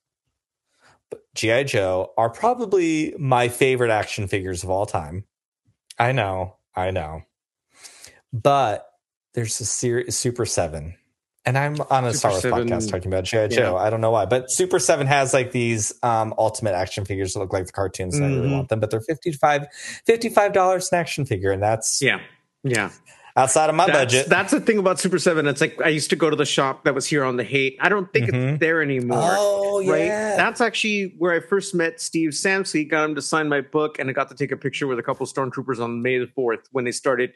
G.I. Joe are probably my favorite action figures of all time. I know. I know. But there's a series, Super 7. And I'm on a Star Wars 7, podcast talking about G.I. yeah. Joe. I don't know why, but Super 7 has like these um, ultimate action figures that look like the cartoons. and I really Mhm. want them, but they're 55 $55 an action figure. And that's yeah. Yeah. Outside of my that's, budget. That's the thing about Super 7. It's like I used to go to the shop that was here on the Haight. I don't think Mhm. it's there anymore. oh Right. yeah, That's actually where I first met Steve Sansweet, got him to sign my book, and I got to take a picture with a couple stormtroopers on May the 4th when they started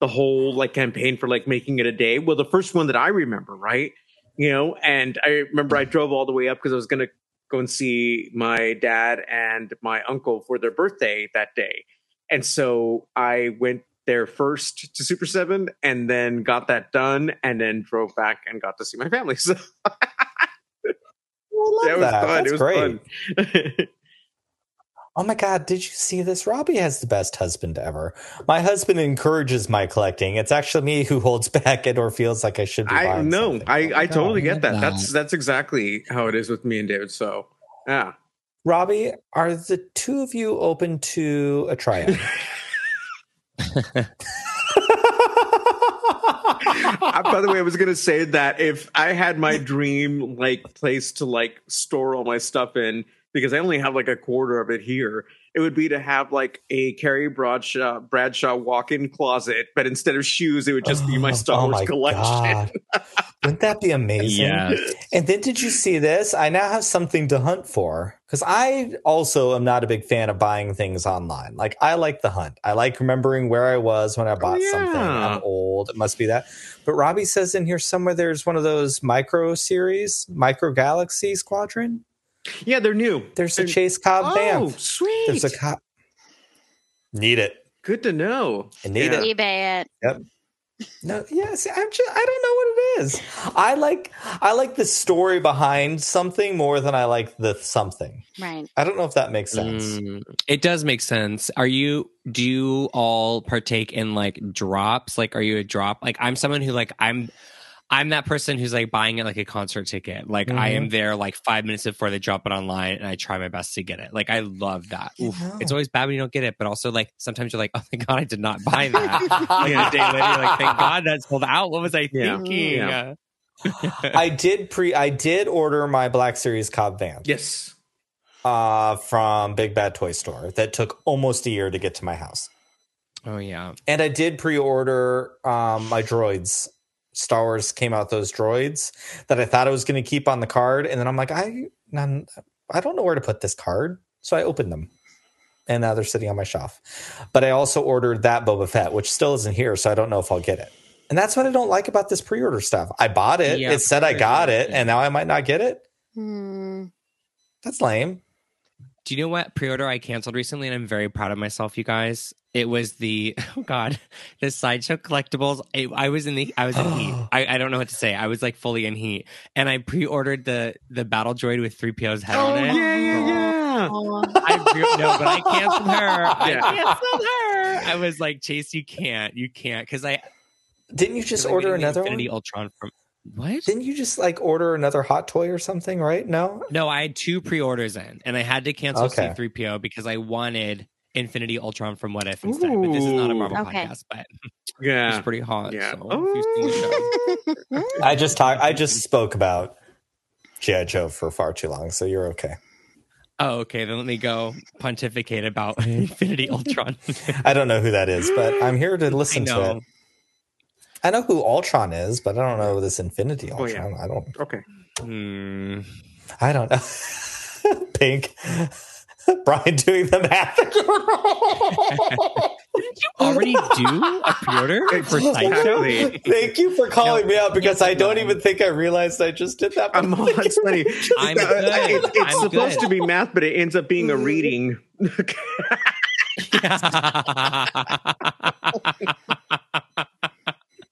the whole like campaign for like making it a day. Well, the first one that I remember, right? You know, and I remember I drove all the way up because I was gonna go and see my dad and my uncle for their birthday that day. And so I went there first to Super 7 and then got that done and then drove back and got to see my family. So I love that was that. fun. That's it was great. fun. Oh my god, did you see this? Robbie has the best husband ever. My husband encourages my collecting. It's actually me who holds back it or feels like I should be I buying know. something. I, I Oh, totally I get that. that. That's that's exactly how it is with me and David. So yeah. Robbie, are the two of you open to a tryout? By the way, I was gonna say that if I had my dream like place to like store all my stuff in, because I only have like a quarter of it here, it would be to have like a Carrie Bradshaw Bradshaw walk-in closet, but instead of shoes, it would just be my Oh, Star oh Wars my collection. Wouldn't that be amazing? Yes. And then did you see this? I now have something to hunt for because I also am not a big fan of buying things online. Like I like the hunt. I like remembering where I was when I oh, bought something. I'm old. It must be that. But Robbie says in here somewhere there's one of those micro series, micro galaxy squadron. Yeah, they're new. There's a They're- Chase Cobb Vanth. Oh, Vanth. sweet. There's a cop. Need it. Good to know. I need Yeah. it. eBay it. Yep. No, yes, I'm just I don't know what it is. I like I like the story behind something more than I like the something. Right. I don't know if that makes sense. Mm, it does make sense. Are you do you all partake in like drops? Like are you a drop? Like I'm someone who like I'm I'm that person who's like buying it like a concert ticket. Like I Mm-hmm. am there like five minutes before they drop it online and I try my best to get it. Like I love that. Oof. know. It's always bad when you don't get it, but also like sometimes you're like, oh my God I did not buy that. like a day later, you're like, thank God that sold out. What was I Yeah. thinking? Yeah. I did pre I did order my Black Series Cobb Vanth Yes. uh from Big Bad Toy Store that took almost a year to get to my house. Oh yeah. And I did pre-order um my droids. Star Wars came out those droids that I thought I was going to keep on the card and then I'm like I none, I don't know where to put this card. So I opened them. And now they're sitting on my shelf. But I also ordered that Boba Fett, which still isn't here, so I don't know if I'll get it. And that's what I don't like about this pre-order stuff. I bought it. Yeah, it said I got it, and now I might not get it. Hmm. That's lame. Do you know what pre-order I canceled recently, and I'm very proud of myself, you guys? It was the oh god, the sideshow collectibles. I, I was in the I was in heat. I, I don't know what to say. I was like fully in heat, and I pre-ordered the the battle droid with three PO's head Oh on it. yeah, yeah, yeah. Oh, I pre- no, but I canceled her. Yeah. I canceled her. I was like, Chase, you can't, you can't, because I Didn't you just order another Infinity one? Ultron from what? Didn't you just like order another hot toy or something? Right? No. No, I had two pre-orders in, and I had to cancel Okay. C3PO because I wanted Infinity Ultron from What If instead. But this is not a Marvel Okay. podcast, but Yeah. it's pretty hot. Yeah. So if you've seen the show- I just talk. I just spoke about GI Joe for far too long, so you're okay. Oh, okay. Then let me go pontificate about Infinity Ultron. I don't know who that is, but I'm here to I listen to it. I know who Ultron is, but I don't know this Infinity Oh, yeah. Ultron. I don't. Okay. Hmm. I don't know. Pink. Brian doing the math. Already do a pre-order for Sideshow? Exactly. Thank you for calling No, me out because I don't fine. even think I realized I just did that. I'm it's funny. I'm Uh, good. it- it's I'm supposed good. to be math, but it ends up being a reading.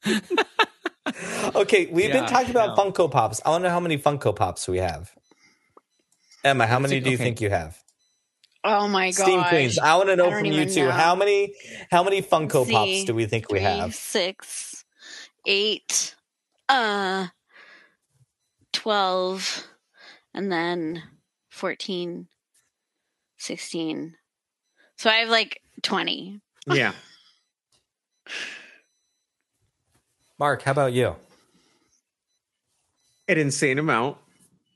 Okay, we've been talking about no. Funko Pops. I want to know how many Funko Pops we have. Emma, how many do you okay. think you have? oh my god. Steam Queens. I want to know from you even two know. how many how many Funko See, Pops do we think we have? six, eight, uh, twelve, and then 14, 16. So I have like twenty. yeah. Mark, how about you? An insane amount.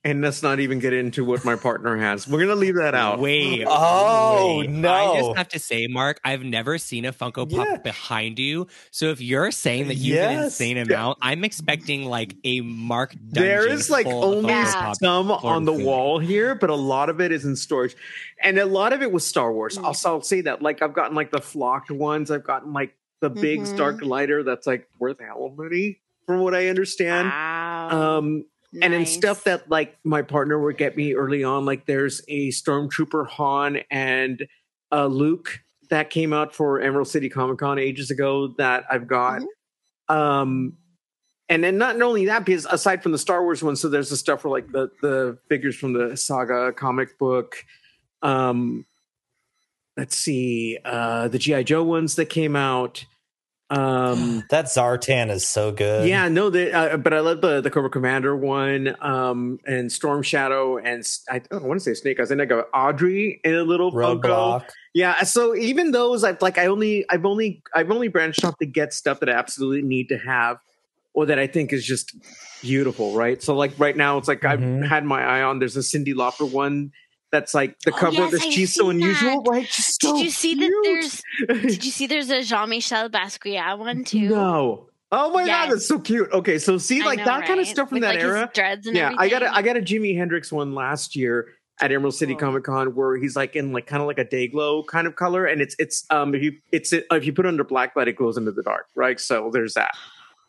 And let's not even get into what my partner has. We're gonna leave that out. Wait. Oh, wait. no. I just have to say, Mark, I've never seen a Funko Pop Yeah. behind you. So if you're saying that you have an insane amount, I'm expecting like a Mark. There dungeon is like only Yeah. Some on the Lord, wall here, but a lot of it is in storage, and a lot of it was Star Wars. Mm. I'll, I'll say that. Like I've gotten like the flocked ones. I've gotten like the big Mhm. Starkiller that's like worth hell money, from what I understand. Wow. Um, and then Nice. stuff that like my partner would get me early on, like there's a Stormtrooper Han and uh, Luke that came out for Emerald City Comic Con ages ago that I've got. Um, and then not only that, because aside from the Star Wars one, so there's the stuff for like the the figures from the Saga comic book. Um, let's see, uh, the GI Joe ones that came out. Um, That Zartan is so good. yeah, no, the, uh, but I love the the Cobra Commander one, um, and Storm Shadow, and i, don't want to say Snake Eyes. I think of Audrey in a little Funko. Yeah, so even those, I've like, I only, I've only, I've only branched off to get stuff that I absolutely need to have, or that I think is just beautiful, right? So like right now, it's like Mhm. I've had my eye on. There's a Cyndi Lauper one that's like the Oh, cover of this. I've She's so unusual, that. right? Just Did you see that cute. there's did you see there's a Jean Michel Basquiat one too? No. Oh my god, that's so cute. Okay, so see like know, that kind of stuff from With, that like, era. dreads and Yeah, I got a everything. I got a Jimi Hendrix one last year at Emerald City Cool. Comic Con where he's like in like kind of like a day glow kind of color, and it's it's um if you it's if you put it under black light, it glows into the dark, right? So there's that.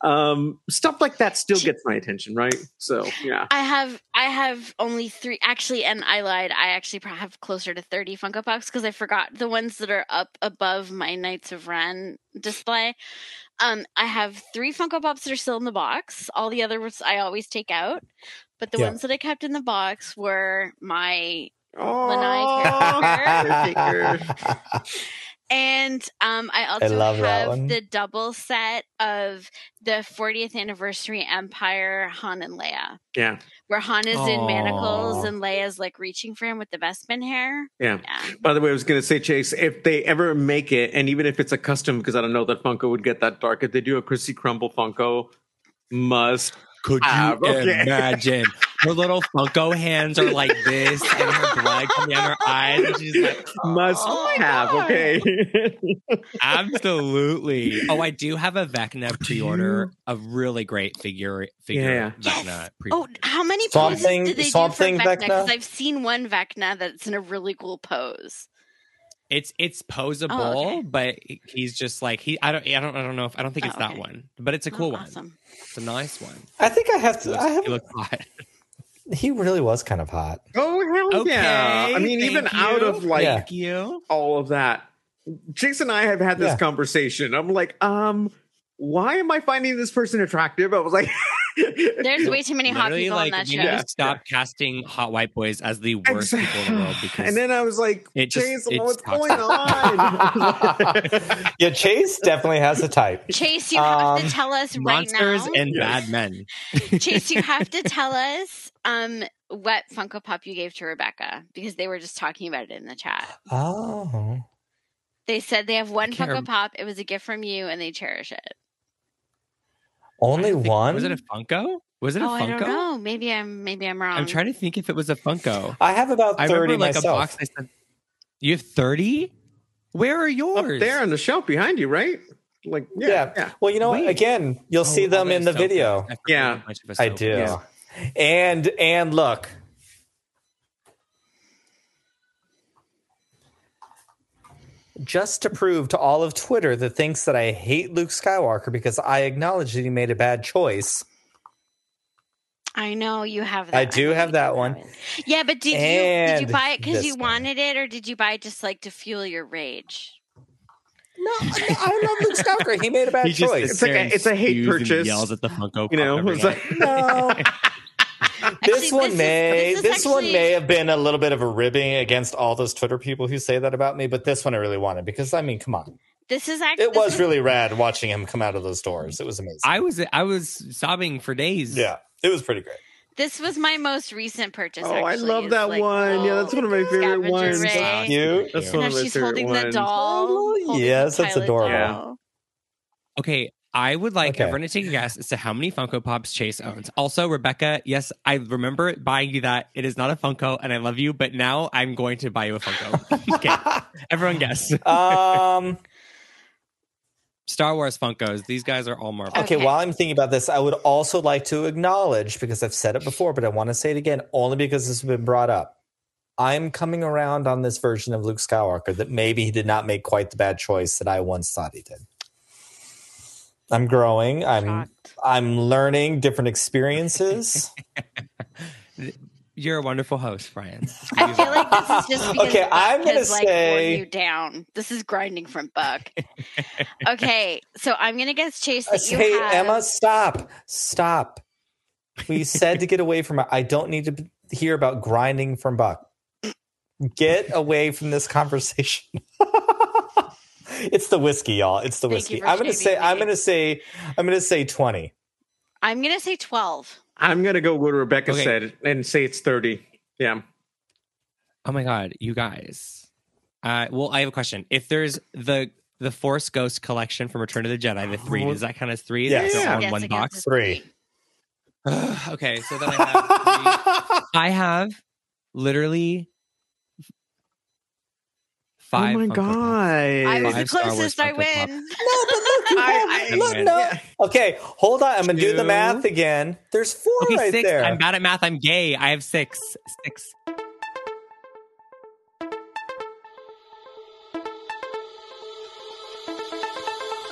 Um, stuff like that still gets my attention, right? So yeah, I have I have only three actually, and I lied. I actually have closer to thirty Funko Pops because I forgot the ones that are up above my Knights of Ren display. Um, I have three Funko Pops that are still in the box. All the others I always take out, but the Yeah. ones that I kept in the box were my oh, And um, I also love have the double set of the 40th anniversary Empire Han and Leia, yeah, where Han is in manacles Aw. and Leia's like reaching for him with the Bespin hair. yeah. Yeah. By the way, I was going to say, Chase, if they ever make it, and even if it's a custom, because I don't know that Funko would get that dark, if they do a Chrissy Crumble Funko, must Could you have, okay. imagine? Her little Funko hands are like this, and her blood coming out her eyes, and she's like, Must Oh have, God. okay? Absolutely. Oh, I do have a Vecna pre-order. A really great figure figure Yeah. Vecna pre Oh, how many Swamp poses Thing- did they Swamp do for Thing Vecna? Vecna? Because I've seen one Vecna that's in a really cool pose. It's it's posable, Oh, okay. but he's just like he. I don't. I don't. I don't know if I don't think oh, it's Oh, that one, but it's a oh, cool Oh, one. awesome. It's a nice one. I think I have to. looks, I have, he looks hot. He really was kind of hot. oh hell Okay, yeah! I mean, thank even out of like Yeah. Thank you. all of that, Jason and I have had this Yeah. conversation. I'm like, um, why am I finding this person attractive? I was like, There's way too many hot Literally, people like on that we show. Yeah. to stop casting hot white boys as the worst people in the world because and then I was like, It just- Jason, it's what's toxic. going on? Yeah, Chase definitely has a type. Chase, you have Um, to tell us right monsters now. and Yes. bad men. Chase, you have to tell us um what Funko Pop you gave to Rebecca because they were just talking about it in the chat. Oh. They said they have one Funko rem- Pop. It was a gift from you, and they cherish it. Only think- one? Was it a Funko? Was it a oh, I don't Funko? know. Maybe I'm maybe I'm wrong. I'm trying to think if it was a Funko. I have about I 30 remember like myself. a box. I said, "You have 30? Where are Up yours?" there on the shelf behind you, right? Like, yeah, Yeah. yeah. Well, you know? Wait. Again, you'll Oh, see them in the soap. video. Yeah. a bunch of I do. Yeah. And and look. Just to prove to all of Twitter that thinks that I hate Luke Skywalker because I acknowledge that he made a bad choice. I know you have that. I do know have that one. it. Yeah, but did you did you buy it because this you one. wanted it, or did you buy it just like to fuel your rage? No, I, I love Luke Skywalker. He made a bad He just choice. It's like a- it's a hate spews and purchase. Yells at the Funko. You know, Pop it's like, No. this Actually, one this is- may this this, is one actually- may have been a little bit of a ribbing against all those Twitter people who say that about me, but this one I really wanted because I mean, come on, This is actually it was really rad watching him come out of those doors. It was amazing. I was I was sobbing for days. yeah, it was pretty great. This was my most recent purchase. Oh, I love is, that like, one. Yeah, that's one of my favorite ones. ray. Cute. That's And one now of my she's favorite holding ones. the doll. Oh, holding yes, the that's adorable. doll. Okay, I would like Okay. everyone to take a guess as to how many Funko Pops Chase owns. Also, Rebecca, yes, I remember buying you that. It is not a Funko, and I love you, but now I'm going to buy you a Funko. okay, everyone guess. Um. Star Wars Funkos. These guys are all Marvel. Okay, Okay. while I'm thinking about this, I would also like to acknowledge because I've said it before, but I want to say it again only because this has been brought up. I'm coming around on this version of Luke Skywalker that maybe he did not make quite the bad choice that I once thought he did. I'm growing. I'm Shocked. I'm learning different experiences. You're a wonderful host, Brian. I feel like this is just because Okay, Buck I'm gonna has, like, say- worn you down. This is grinding from Buck. okay, so I'm gonna guess Chase I that you say, have. Emma, stop, stop. We said to get away from. I don't need to hear about grinding from Buck. Get away from this conversation. it's the whiskey, y'all. It's the Thank whiskey. I'm gonna shaming say. I'm gonna say. I'm gonna say twenty. I'm gonna say twelve. I'm gonna go what Rebecca Okay. said and say it's 30. Yeah. Oh my god, you guys. Uh, well, I have a question. If there's the the Force Ghost collection from Return of the Jedi, the three, does that count as three? Yes. That's Yeah. on Yes, one box. Three. okay, so then I have three. I have literally Oh five. oh my god! I was god. the Five Star Wars closest. I Funko win. No, but look, you I- have- I- look, I- no. yeah. Okay, hold on. I'm gonna do the math again. There's four Okay, right six. there. I'm bad at math. I'm gay. I have six. Six.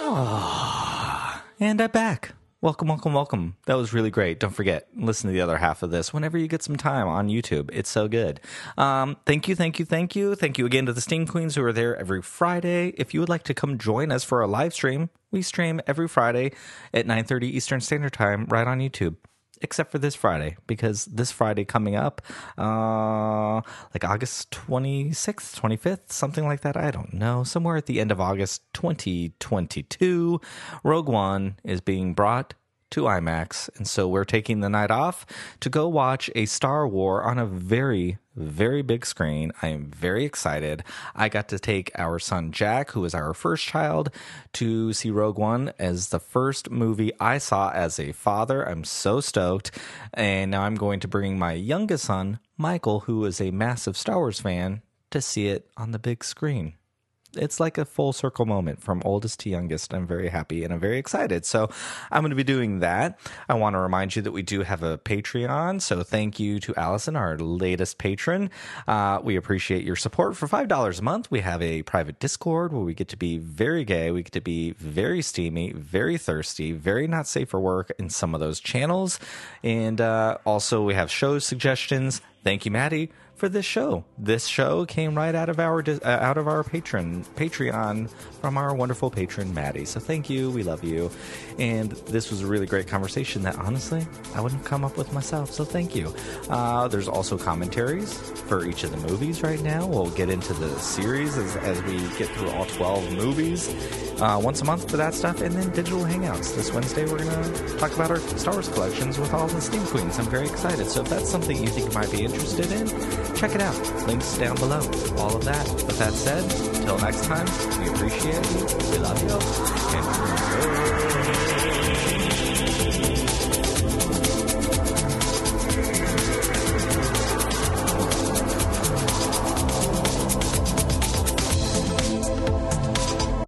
Oh, and I'm back. Welcome, welcome, welcome. That was really great. Don't forget, listen to the other half of this whenever you get some time on YouTube. It's so good. Um, thank you, thank you, thank you. Thank you again to the Steam Queens who are there every Friday. If you would like to come join us for a live stream, we stream every Friday at 9.30 Eastern Standard Time right on YouTube. Except for this Friday, because this Friday coming up, uh, like August 26th, 25th, something like that. I don't know. Somewhere at the end of August 2022, Rogue One is being brought to IMAX. And so we're taking the night off to go watch a Star War on a very, very big screen. I am very excited. I got to take our son Jack, who is our first child, to see Rogue One as the first movie I saw as a father. I'm so stoked. And now I'm going to bring my youngest son, Michael, who is a massive Star Wars fan, to see it on the big screen it's like a full circle moment from oldest to youngest. I'm very happy and I'm very excited. So I'm going to be doing that. I want to remind you that we do have a Patreon. So thank you to Allison, our latest patron. Uh, we appreciate your support. For $5 a month, we have a private Discord where we get to be very gay. We get to be very steamy, very thirsty, very not safe for work in some of those channels. And uh, also, we have show suggestions. Thank you, Maddie for this show. This show came right out of our uh, out of our patron Patreon from our wonderful patron Maddie. So thank you, we love you, and this was a really great conversation that honestly I wouldn't come up with myself. So thank you. Uh, there's also commentaries for each of the movies right now. We'll get into the series as, as we get through all 12 movies uh, once a month for that stuff, and then digital hangouts. This Wednesday we're gonna talk about our Star Wars collections with all the Steam Queens. I'm very excited. So if that's something you think you might be interested in check it out. Links down below. All of that. With that said, until next time, we appreciate you. We love you. And